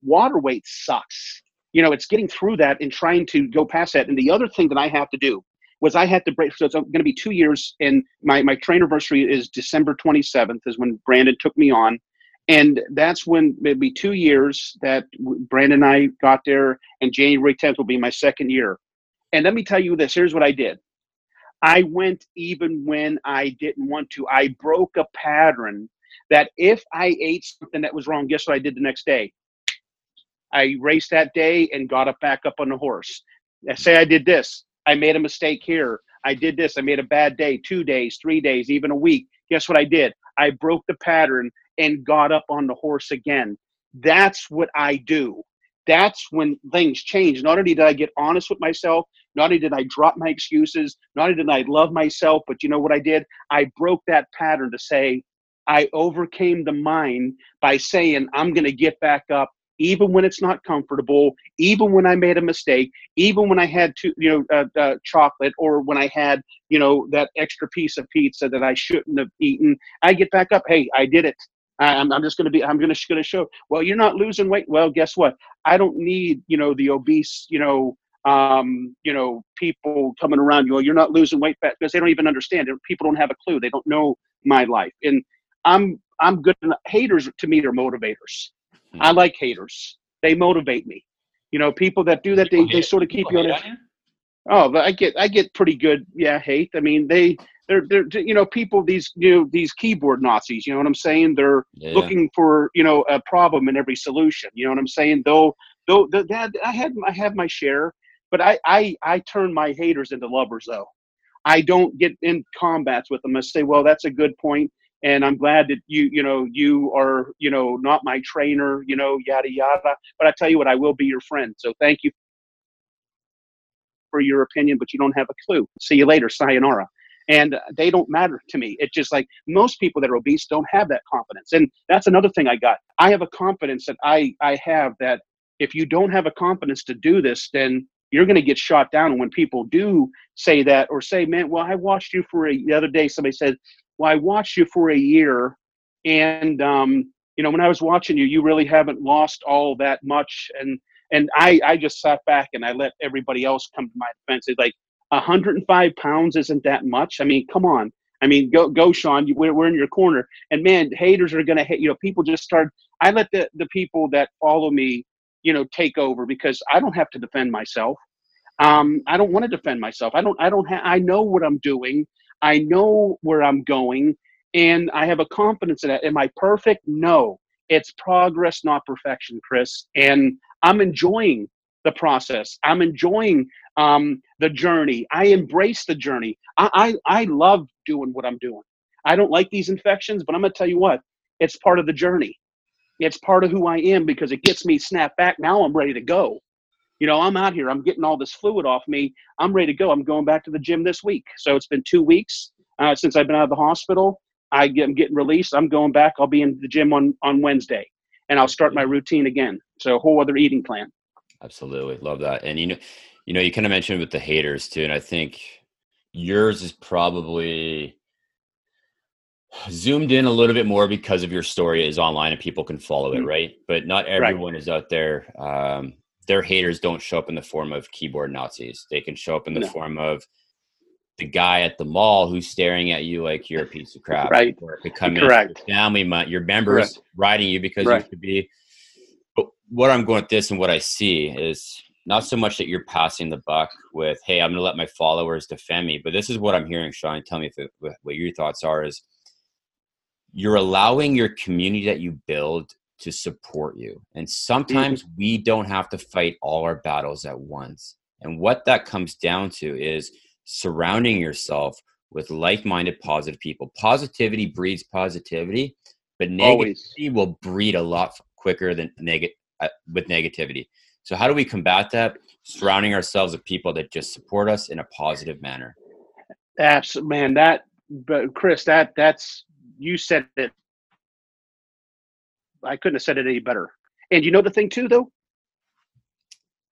water weight sucks. You know, it's getting through that and trying to go past that. And the other thing that I have to do was I had to break. So it's going to be two years, and my my train anniversary is December 27th, is when Brandon took me on, and that's when it'll two years that Brandon and I got there, and January 10th will be my second year. And let me tell you this: here's what I did. I went even when I didn't want to. I broke a pattern that if I ate something that was wrong, guess what I did the next day? I raced that day and got up back up on the horse. I say I did this. I made a mistake here. I did this. I made a bad day, two days, three days, even a week. Guess what I did? I broke the pattern and got up on the horse again. That's what I do. That's when things change. Not only did I get honest with myself, not only did I drop my excuses, not only did I love myself, but you know what I did? I broke that pattern to say, I overcame the mind by saying, I'm going to get back up even when it's not comfortable, even when I made a mistake, even when I had to, you know, uh, uh, chocolate or when I had, you know, that extra piece of pizza that I shouldn't have eaten. I get back up. Hey, I did it. I, I'm, I'm just going to be, I'm going to show, well, you're not losing weight. Well, guess what? I don't need, you know, the obese, you know, um, you know, people coming around you. Well, you're not losing weight back because they don't even understand it. People don't have a clue. They don't know my life. And I'm, I'm good. Haters to me are motivators. I like haters. They motivate me. You know, people that do that, they, they sort of keep you on. Oh, but I get I get pretty good yeah hate. I mean they they're they're you know people these you know these keyboard Nazis. You know what I'm saying? They're yeah. looking for you know a problem in every solution. You know what I'm saying? Though though that I had I have my share, but I I I turn my haters into lovers though. I don't get in combats with them. I say, well, that's a good point, and I'm glad that you you know you are you know not my trainer, you know yada yada. But I tell you what, I will be your friend. So thank you your opinion, but you don't have a clue. See you later, sayonara. And they don't matter to me. It's just like most people that are obese don't have that confidence. And that's another thing I got. I have a confidence that I, I have that if you don't have a confidence to do this, then you're going to get shot down. When people do say that or say, man, well, I watched you for a, the other day, somebody said, well, I watched you for a year. And, um, you know, when I was watching you, you really haven't lost all that much. And and I, I just sat back and I let everybody else come to my defense. It's like 105 pounds isn't that much. I mean, come on. I mean, go, go, Sean. We're, we're in your corner. And man, haters are to hate, you know, people just start. I let the, the people that follow me, you know, take over because I don't have to defend myself. Um, I don't want to defend myself. I don't, I don't I know what I'm doing. I know where I'm going and I have a confidence in that. Am I perfect? No. It's progress, not perfection, Chris. And I'm enjoying the process. I'm enjoying um, the journey. I embrace the journey. I, I, I love doing what I'm doing. I don't like these infections, but I'm going to tell you what, it's part of the journey. It's part of who I am because it gets me snapped back. Now I'm ready to go. You know, I'm out here. I'm getting all this fluid off me. I'm ready to go. I'm going back to the gym this week. So it's been two weeks uh, since I've been out of the hospital. I I'm getting released. I'm going back. I'll be in the gym on, on Wednesday and I'll start my routine again. So a whole other eating plan. Absolutely. Love that. And you know, you know, you kind of mentioned with the haters too. And I think yours is probably zoomed in a little bit more because of your story is online and people can follow it, mm-hmm. right? But not everyone right. is out there. Um, their haters don't show up in the form of keyboard Nazis. They can show up in the no. form of the guy at the mall who's staring at you like you're a piece of crap. Right. Or becoming Correct. family, your members Correct. riding you because right. you should be. What I'm going with this and what I see is not so much that you're passing the buck with, hey, I'm going to let my followers defend me, but this is what I'm hearing, Sean. Tell me if it, what your thoughts are. Is you're allowing your community that you build to support you, and sometimes mm-hmm. we don't have to fight all our battles at once. And what that comes down to is surrounding yourself with like-minded positive people positivity breeds positivity but negativity Always. will breed a lot quicker than negative uh, with negativity so how do we combat that surrounding ourselves with people that just support us in a positive manner absolutely man that but chris that that's you said it i couldn't have said it any better and you know the thing too though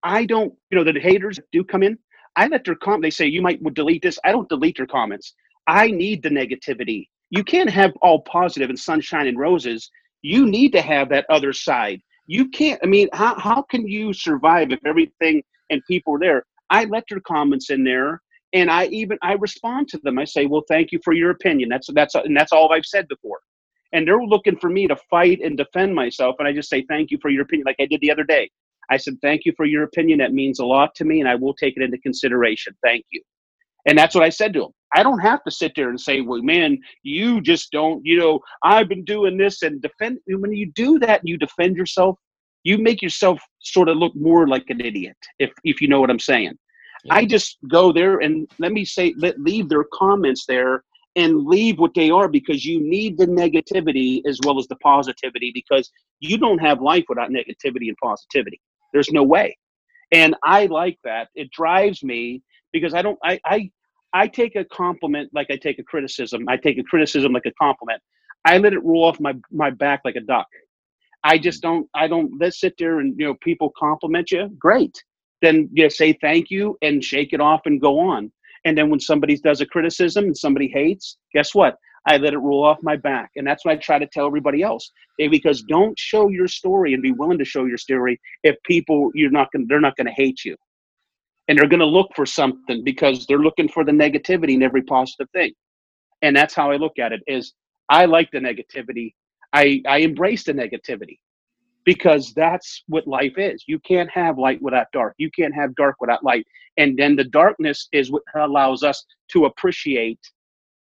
i don't you know the haters do come in I let their comment. They say you might delete this. I don't delete their comments. I need the negativity. You can't have all positive and sunshine and roses. You need to have that other side. You can't. I mean, how how can you survive if everything and people are there? I let your comments in there, and I even I respond to them. I say, "Well, thank you for your opinion." That's that's and that's all I've said before. And they're looking for me to fight and defend myself, and I just say, "Thank you for your opinion," like I did the other day. I said, Thank you for your opinion. That means a lot to me, and I will take it into consideration. Thank you. And that's what I said to him. I don't have to sit there and say, well, man, you just don't, you know, I've been doing this and defend. When you do that and you defend yourself, you make yourself sort of look more like an idiot, if, if you know what I'm saying. Yeah. I just go there and let me say, let, leave their comments there and leave what they are because you need the negativity as well as the positivity because you don't have life without negativity and positivity. There's no way. And I like that. It drives me because I don't I I I take a compliment like I take a criticism. I take a criticism like a compliment. I let it roll off my my back like a duck. I just mm. don't I don't let's sit there and you know people compliment you. Great. Then you say thank you and shake it off and go on. And then when somebody does a criticism and somebody hates, guess what? I let it roll off my back. And that's what I try to tell everybody else. Because don't show your story and be willing to show your story if people you're not gonna they're not gonna hate you. And they're gonna look for something because they're looking for the negativity in every positive thing. And that's how I look at it is I like the negativity. I, I embrace the negativity. because that's what life is. You can't have light without dark. You can't have dark without light. And then the darkness is what allows us to appreciate,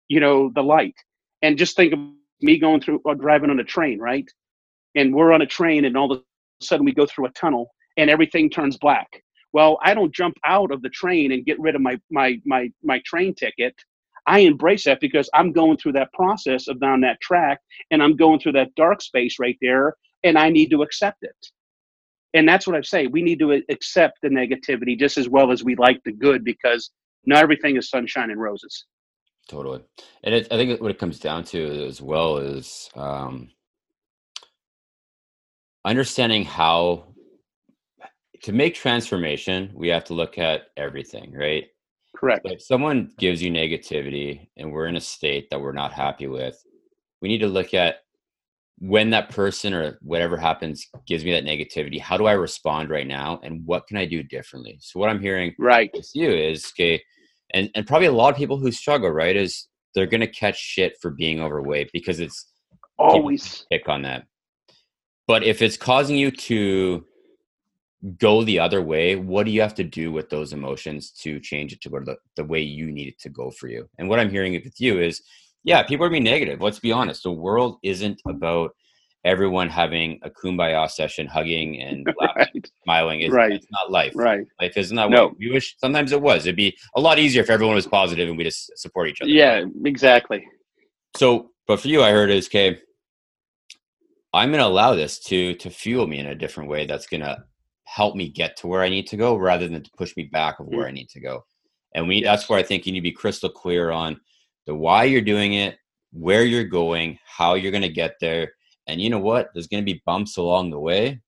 you know, the light. And just think of me going through or driving on a train, right? And we're on a train, and all of a sudden we go through a tunnel, and everything turns black. Well, I don't jump out of the train and get rid of my my my my train ticket. I embrace that because I'm going through that process of down that track, and I'm going through that dark space right there, and I need to accept it. And that's what I say. We need to accept the negativity just as well as we like the good because not everything is sunshine and roses. Totally. And it, I think what it comes down to as well is um, understanding how to make transformation, we have to look at everything, right? Correct. if someone gives you negativity and we're in a state that we're not happy with, we need to look at when that person or whatever happens gives me that negativity, how do I respond right now and what can I do differently? So what I'm hearing right with you is okay, and, and probably a lot of people who struggle, right, is they're gonna catch shit for being overweight because it's always pick on that. But if it's causing you to go the other way, what do you have to do with those emotions to change it to the, the way you need it to go for you? And what I'm hearing with you is yeah, people are being negative. Let's be honest. The world isn't about everyone having a kumbaya session, hugging and (laughs) laughing, right. smiling. It's, right. it's not life. Right. Life isn't that no. We wish sometimes it was. It'd be a lot easier if everyone was positive and we just support each other. Yeah, exactly. So, but for you, I heard is, okay, I'm going to allow this to to fuel me in a different way. That's going to help me get to where I need to go, rather than to push me back of where mm. I need to go. And we, that's where I think you need to be crystal clear on the why you're doing it, where you're going, how you're going to get there. And you know what? There's going to be bumps along the way.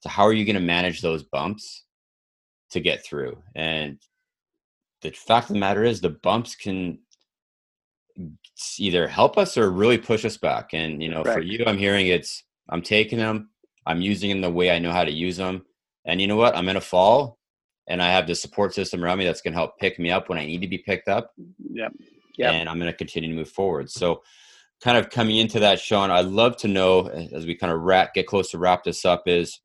So, how are you going to manage those bumps to get through? And the fact of the matter is, the bumps can either help us or really push us back. And, you know, right. for you, I'm hearing it's, I'm taking them, I'm using them the way I know how to use them. And you know what? I'm going to fall and I have the support system around me that's going to help pick me up when I need to be picked up. yeah yep. and I'm going to continue to move forward. So, kind of coming into that, Sean, I'd love to know as we kind of wrap, get close to wrap this up is.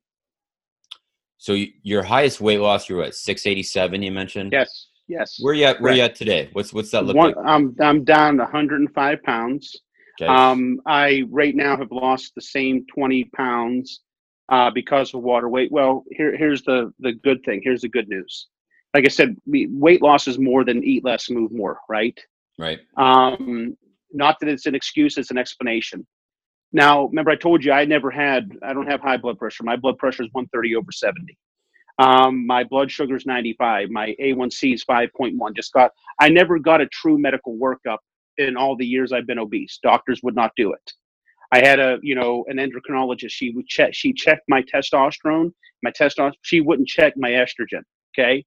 So your highest weight loss, you're at 687. You mentioned. Yes. Yes. Where you at? Where you at today? What's what's that look One, like? I'm I'm down 105 pounds. Okay. Um, I right now have lost the same 20 pounds uh, because of water weight. Well, here here's the the good thing. Here's the good news. Like I said, weight loss is more than eat less, move more. Right. Right. Um, not that it's an excuse, it's an explanation. Now, remember, I told you I never had, I don't have high blood pressure. My blood pressure is 130 over 70. Um, my blood sugar is 95. My A1C is 5.1. Just got, I never got a true medical workup in all the years I've been obese. Doctors would not do it. I had a, you know, an endocrinologist. She would check, she checked my testosterone, my testosterone. She wouldn't check my estrogen. Okay.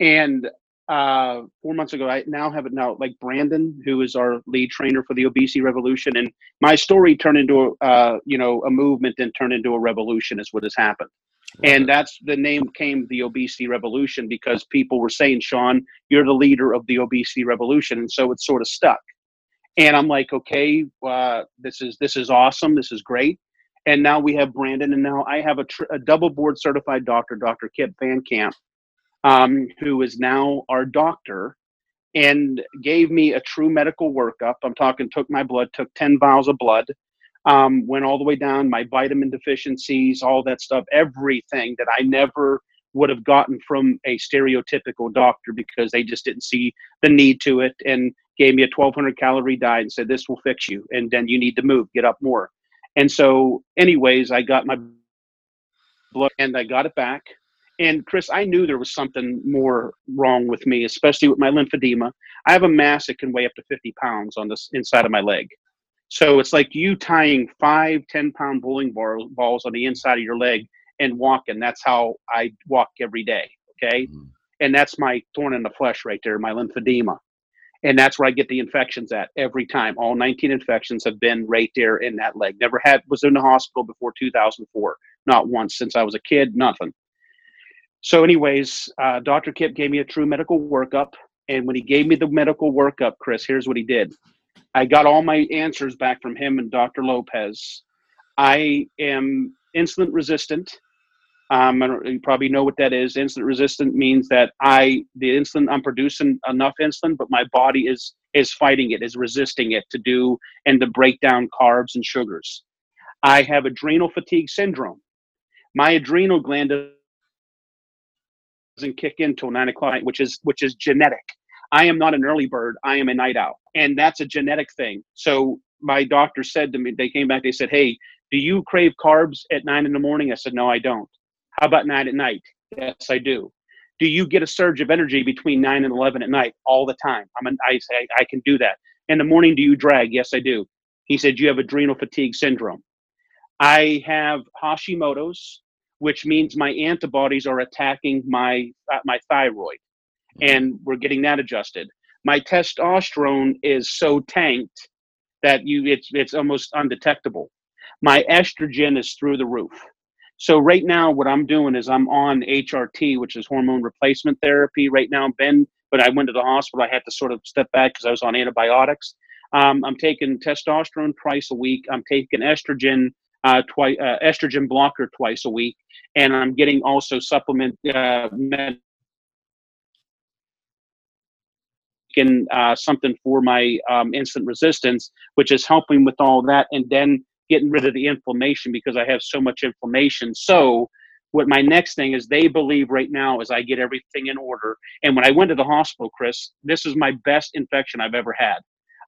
And uh, four months ago. I now have it now, like Brandon, who is our lead trainer for the obesity revolution, and my story turned into a uh, you know a movement and turned into a revolution is what has happened. And that's the name came the obesity revolution because people were saying, Sean, you're the leader of the obesity revolution, and so it sort of stuck. And I'm like, okay, uh, this is this is awesome, this is great. And now we have Brandon, and now I have a, tr- a double board certified doctor, Dr. Kip Van Camp, um, who is now our doctor, and gave me a true medical workup. I'm talking, took my blood, took 10 vials of blood, um, went all the way down, my vitamin deficiencies, all that stuff, everything that I never would have gotten from a stereotypical doctor because they just didn't see the need to it and gave me a 1200 calorie diet and said, This will fix you. And then you need to move, get up more. And so, anyways, I got my blood and I got it back. And Chris, I knew there was something more wrong with me, especially with my lymphedema. I have a mass that can weigh up to 50 pounds on this inside of my leg. So it's like you tying five, 10 pound bowling ball, balls on the inside of your leg and walking. That's how I walk every day. Okay. Mm-hmm. And that's my thorn in the flesh right there, my lymphedema. And that's where I get the infections at every time. All 19 infections have been right there in that leg. Never had, was in the hospital before 2004. Not once since I was a kid, nothing. So, anyways, uh, Dr. Kip gave me a true medical workup. And when he gave me the medical workup, Chris, here's what he did. I got all my answers back from him and Dr. Lopez. I am insulin resistant. Um, you probably know what that is. Insulin resistant means that I, the insulin, I'm producing enough insulin, but my body is is fighting it, is resisting it to do and to break down carbs and sugars. I have adrenal fatigue syndrome. My adrenal gland doesn't kick in till nine o'clock, which is which is genetic. I am not an early bird. I am a night owl, and that's a genetic thing. So my doctor said to me, they came back, they said, "Hey, do you crave carbs at nine in the morning?" I said, "No, I don't." How about nine at night? Yes, I do. Do you get a surge of energy between nine and eleven at night all the time? I'm an, I say I can do that. In the morning, do you drag? Yes, I do. He said you have adrenal fatigue syndrome. I have Hashimoto's, which means my antibodies are attacking my uh, my thyroid, and we're getting that adjusted. My testosterone is so tanked that you it's it's almost undetectable. My estrogen is through the roof. So right now, what I'm doing is I'm on HRT, which is hormone replacement therapy. Right now, Ben, but I went to the hospital. I had to sort of step back because I was on antibiotics. Um, I'm taking testosterone twice a week. I'm taking estrogen uh, twice, uh, estrogen blocker twice a week, and I'm getting also supplement uh, med- uh, something for my um, insulin resistance, which is helping with all that, and then getting rid of the inflammation because I have so much inflammation. So, what my next thing is, they believe right now is I get everything in order. And when I went to the hospital, Chris, this is my best infection I've ever had.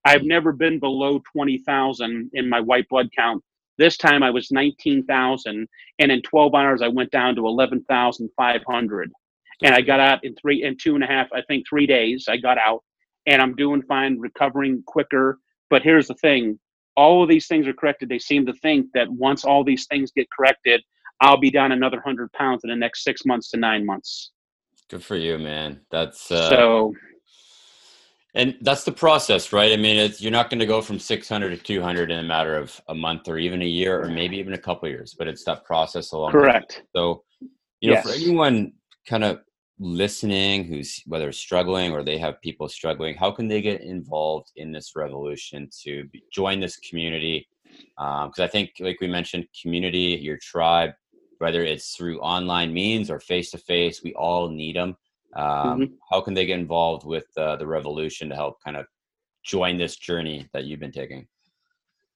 I've never been below 20,000 in my white blood count. This time I was 19,000, and in 12 hours I went down to 11,500. And I got out in three, in two and a half, I think three days. I got out, and I'm doing fine, recovering quicker. But here's the thing: all of these things are corrected, they seem to think that once all these things get corrected, I'll be down another 100 pounds in the next six months to nine months. Good for you, man. That's uh, so. And that's the process, right? I mean, you're not going to go from 600 to 200 in a matter of a month or even a year or maybe even a couple years, but it's that process along. Correct. So, you know, yes. for anyone kind of listening who's whether struggling or they have people struggling how can they get involved in this revolution to be, join this community? Because um, i think like we mentioned community your tribe whether it's through online means or face to face we all need them um, mm-hmm. how can they get involved with uh, the revolution to help kind of join this journey that you've been taking?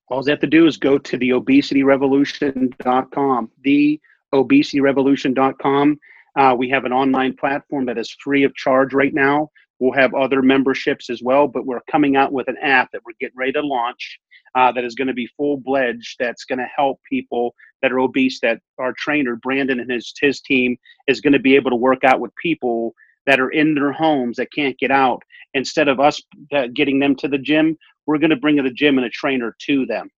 All they have to do is go to the obesityrevolution.com the obesityrevolution.com uh, we have an online platform that is free of charge right now. We'll have other memberships as well, but we're coming out with an app that we're getting ready to launch uh, that is going to be full fledged. That's going to help people that are obese. That our trainer Brandon and his his team is going to be able to work out with people that are in their homes that can't get out. Instead of us uh, getting them to the gym, we're going to bring the gym and a trainer to them.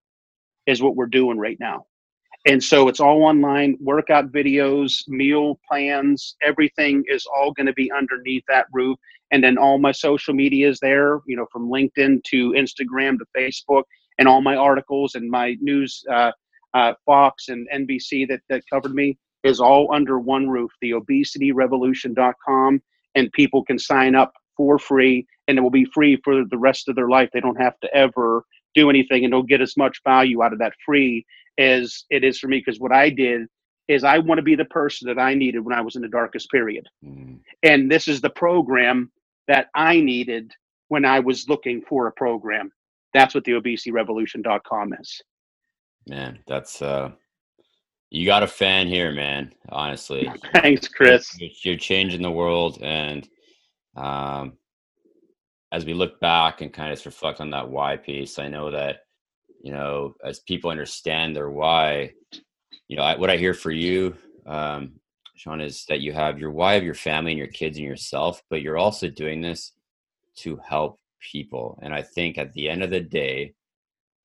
Is what we're doing right now. And so it's all online workout videos, meal plans, everything is all going to be underneath that roof. And then all my social media is there, you know, from LinkedIn to Instagram to Facebook, and all my articles and my news, uh, uh, Fox and NBC that, that covered me is all under one roof, the obesityrevolution.com. And people can sign up for free and it will be free for the rest of their life. They don't have to ever do anything and they'll get as much value out of that free as it is for me because what I did is I want to be the person that I needed when I was in the darkest period. Mm. And this is the program that I needed when I was looking for a program. That's what the obesityrevolution.com is. Man, that's uh you got a fan here, man. Honestly. (laughs) Thanks, Chris. You're, you're changing the world and um as we look back and kind of reflect on that why piece, I know that you know, as people understand their why, you know, I, what I hear for you, um, Sean, is that you have your why of your family and your kids and yourself, but you're also doing this to help people. And I think at the end of the day,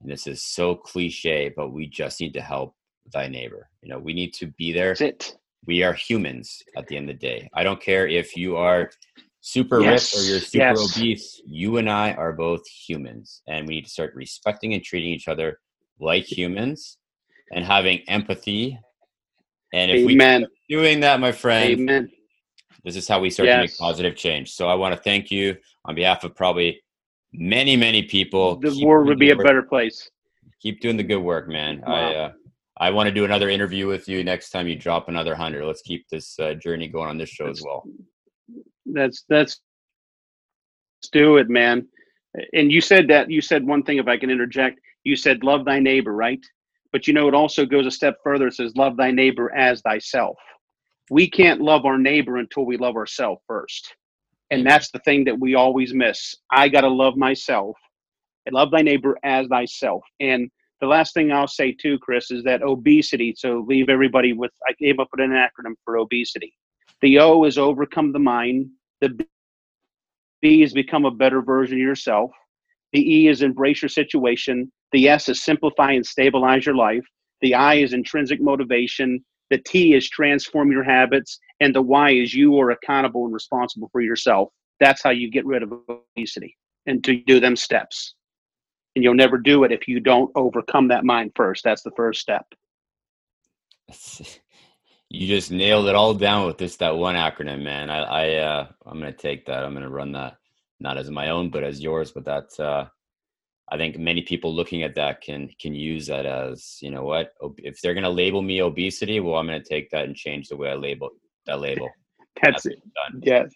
and this is so cliche, but we just need to help thy neighbor. You know, we need to be there. That's it. We are humans at the end of the day. I don't care if you are super yes. rich or you're super yes. obese, you and I are both humans, and we need to start respecting and treating each other like humans and having empathy. And if Amen. we doing that, my friend, Amen. this is how we start yes. to make positive change. So I want to thank you on behalf of probably many, many people. The world would be a work. better place. Keep doing the good work, man. Wow. I uh, I want to do another interview with you next time you drop another hundred. Let's keep this uh, journey going on this show that's, as well. That's that's do it, man. And you said that you said one thing. If I can interject, you said love thy neighbor, right? But you know, it also goes a step further. It says love thy neighbor as thyself. We can't love our neighbor until we love ourselves first. And that's the thing that we always miss. I got to love myself and love thy neighbor as thyself. And the last thing I'll say too, Chris, is that obesity. So leave everybody with, I came up with an acronym for obesity. The O is overcome the mind. The B is become a better version of yourself. The E is embrace your situation. The S is simplify and stabilize your life. The I is intrinsic motivation. The T is transform your habits. And the Y is you are accountable and responsible for yourself. That's how you get rid of obesity and to do them steps. And you'll never do it if you don't overcome that mind first. That's the first step. (laughs) You just nailed it all down with this that one acronym, man. I, I uh, I'm gonna take that. I'm gonna run that not as my own, but as yours. But that's uh, I think many people looking at that can can use that as you know what if they're going to label me obesity, well, I'm going to take that and change the way I label that label. (laughs) That's, That's it. Yes,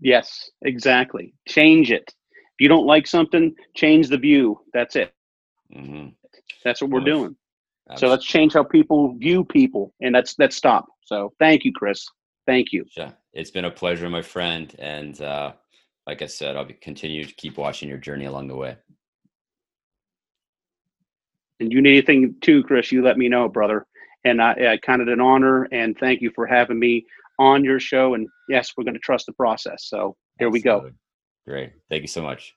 yes, exactly. Change it. If you don't like something, change the view. That's it. Mm-hmm. That's what we're doing. Absolutely. So let's change how people view people, and that's that's stop. So thank you, Chris. Thank you. Yeah, it's been a pleasure, my friend, and uh, like I said, I'll continue to keep watching your journey along the way. And you need anything too, Chris, you let me know, brother. And I, I of, an honor and thank you for having me on your show. And yes, we're going to trust the process. So here Absolutely. we go. Great. Thank you so much.